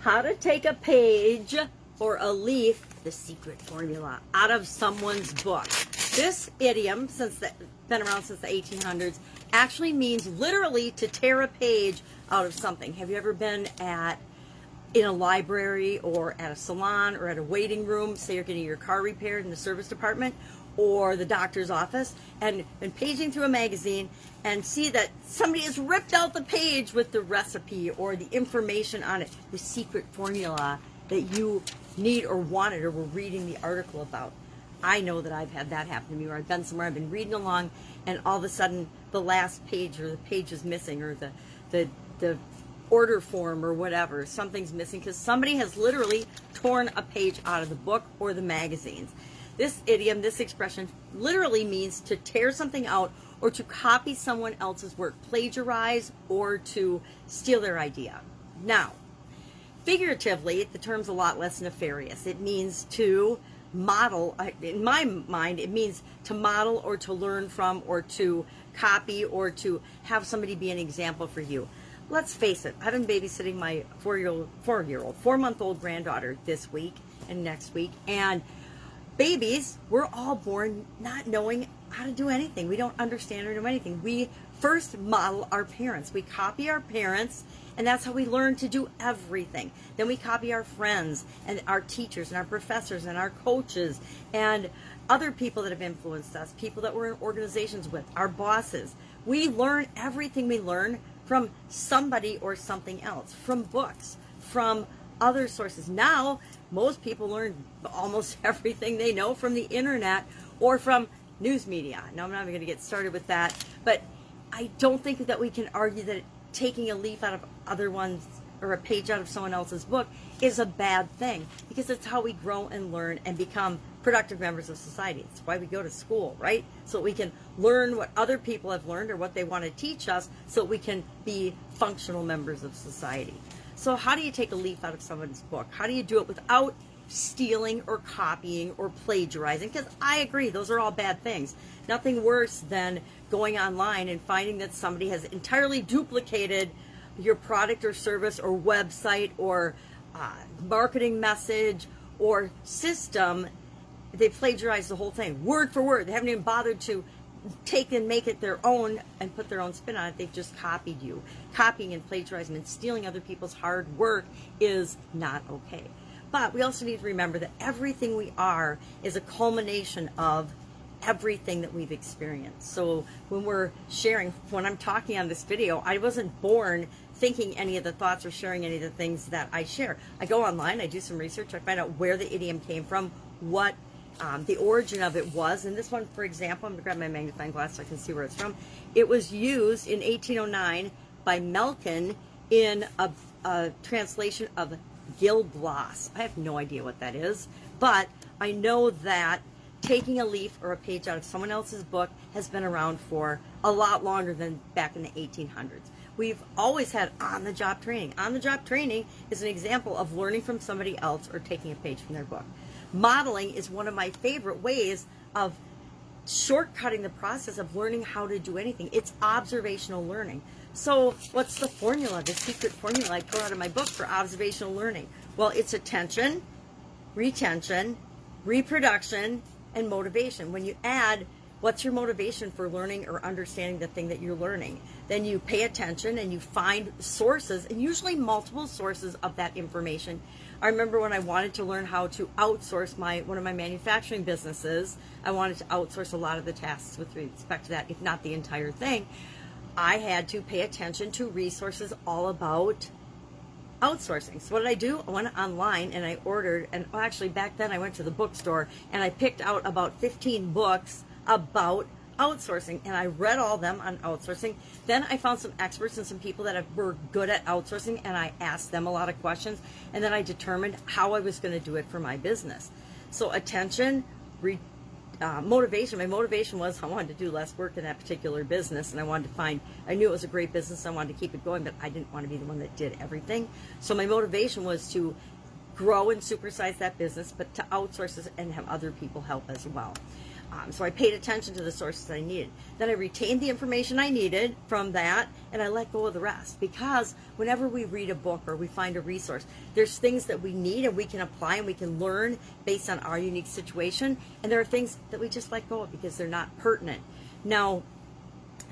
how to take a page or a leaf, the secret formula, out of someone's book. This idiom, since the, been around since the 1800s, actually means literally to tear a page out of something. Have you ever been at in a library or at a salon or at a waiting room, say you're getting your car repaired in the service department or the doctor's office, and been paging through a magazine and see that somebody has ripped out the page with the recipe or the information on it, the secret formula that you need or wanted or were reading the article about. I know that I've had that happen to me where I've been somewhere, I've been reading along, and all of a sudden the last page or the page is missing or the the the order form or whatever something's missing because somebody has literally torn a page out of the book or the magazines. This idiom, this expression, literally means to tear something out or to copy someone else's work, plagiarize, or to steal their idea. Now, figuratively, the term's a lot less nefarious. It means to model, in my mind, it means to model or to learn from or to copy or to have somebody be an example for you. Let's face it, I've been babysitting my four year old, four year old, four month old granddaughter this week and next week. And babies, we're all born not knowing how to do anything. We don't understand or know anything. We first model our parents. We copy our parents, and that's how we learn to do everything. Then we copy our friends and our teachers and our professors and our coaches and other people that have influenced us, people that we're in organizations with, our bosses. We learn everything we learn from somebody or something else, from books, from other sources. Now, most people learn almost everything they know from the internet or from news media. Now, I'm not even going to get started with that, but I don't think that we can argue that taking a leaf out of other ones or a page out of someone else's book is a bad thing because it's how we grow and learn and become productive members of society. It's why we go to school, right? So we can learn what other people have learned or what they want to teach us so we can be functional members of society. So, how do you take a leaf out of someone's book? How do you do it without stealing or copying or plagiarizing? Because I agree, those are all bad things. Nothing worse than going online and finding that somebody has entirely duplicated your product or service or website or uh, marketing message or system. They plagiarized the whole thing, word for word. They haven't even bothered to take and make it their own and put their own spin on it. They've just copied you. Copying and plagiarizing and stealing other people's hard work is not okay. But we also need to remember that everything we are is a culmination of everything that we've experienced. So when we're sharing, when I'm talking on this video, I wasn't born thinking any of the thoughts or sharing any of the things that I share. I go online, I do some research, I find out where the idiom came from, what um, the origin of it was. And this one, for example, I'm going to grab my magnifying glass so I can see where it's from. It was used in 1809 by Melkin in a, a translation of Gil Blas. I have no idea what that is, but I know that taking a leaf or a page out of someone else's book has been around for a lot longer than back in the 1800s. We've always had on the job training. On the job training is an example of learning from somebody else or taking a page from their book. Modeling is one of my favorite ways of shortcutting the process of learning how to do anything. It's observational learning. So, what's the formula, the secret formula I pull out of my book for observational learning? Well, it's attention, retention, reproduction, and motivation. When you add what's your motivation for learning or understanding the thing that you're learning, then you pay attention and you find sources, and usually multiple sources of that information. I remember when I wanted to learn how to outsource my one of my manufacturing businesses, I wanted to outsource a lot of the tasks with respect to that, if not the entire thing. I had to pay attention to resources all about outsourcing. So what did I do? I went online and I ordered, and actually back then I went to the bookstore and I picked out about 15 books about outsourcing and I read all them on outsourcing. Then I found some experts and some people that were good at outsourcing and I asked them a lot of questions and then I determined how I was going to do it for my business. So attention, re, uh, motivation. My motivation was I wanted to do less work in that particular business, and I wanted to find. I knew it was a great business. I wanted to keep it going, but I didn't want to be the one that did everything. So my motivation was to grow and supersize that business, but to outsource it and have other people help as well. Um, so I paid attention to the sources I needed. Then I retained the information I needed from that and I let go of the rest. Because whenever we read a book or we find a resource, there's things that we need and we can apply and we can learn based on our unique situation. And there are things that we just let go of because they're not pertinent. Now,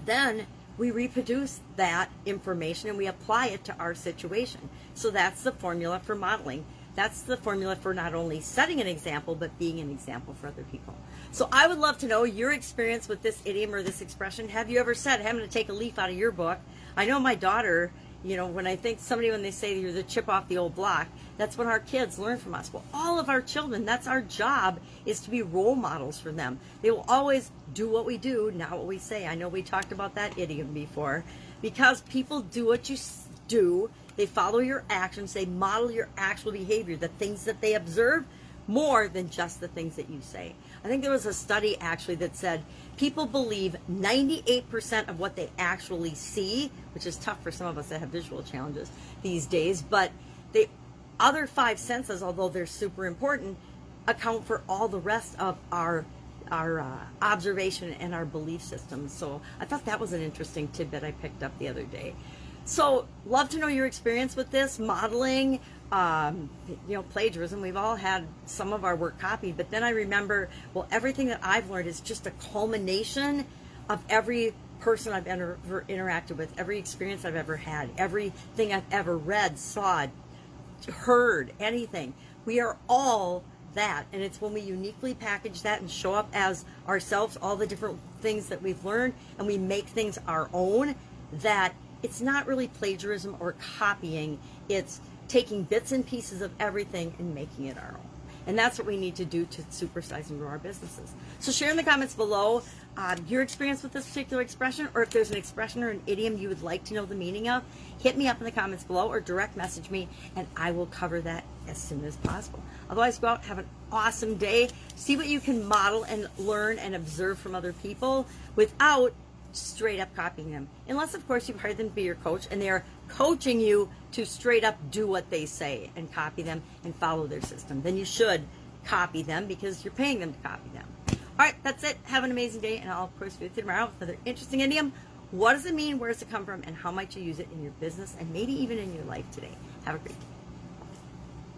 then we reproduce that information and we apply it to our situation. So that's the formula for modeling. That's the formula for not only setting an example, but being an example for other people. So I would love to know your experience with this idiom or this expression. Have you ever said, I'm going to take a leaf out of your book? I know my daughter, you know, when I think somebody, when they say you're the chip off the old block, that's what our kids learn from us. Well, all of our children, that's our job, is to be role models for them. They will always do what we do, not what we say. I know we talked about that idiom before. Because people do what you do, they follow your actions, they model your actual behavior, the things that they observe, more than just the things that you say. I think there was a study actually that said people believe 98% of what they actually see, which is tough for some of us that have visual challenges these days, but the other five senses, although they're super important, account for all the rest of our our uh, observation and our belief systems. So I thought that was an interesting tidbit I picked up the other day. So, love to know your experience with this modeling, um, you know, plagiarism. We've all had some of our work copied, but then I remember, well, everything that I've learned is just a culmination of every person I've ever interacted with, every experience I've ever had, everything I've ever read, saw, heard, anything. We are all that. And it's when we uniquely package that and show up as ourselves, all the different things that we've learned, and we make things our own, that it's not really plagiarism or copying. It's taking bits and pieces of everything and making it our own. And that's what we need to do to supersize and grow our businesses. So share in the comments below uh, your experience with this particular expression, or if there's an expression or an idiom you would like to know the meaning of, hit me up in the comments below or direct message me, and I will cover that as soon as possible. Otherwise, go out, have an awesome day. See what you can model and learn and observe from other people without straight up copying them. Unless, of course, you've hired them to be your coach and they are coaching you to straight up do what they say and copy them and follow their system. Then you should copy them because you're paying them to copy them. All right, that's it. Have an amazing day, and I'll, of course, be with you tomorrow with another interesting idiom. What does it mean? Where does it come from? And how might you use it in your business and maybe even in your life today? Have a great day.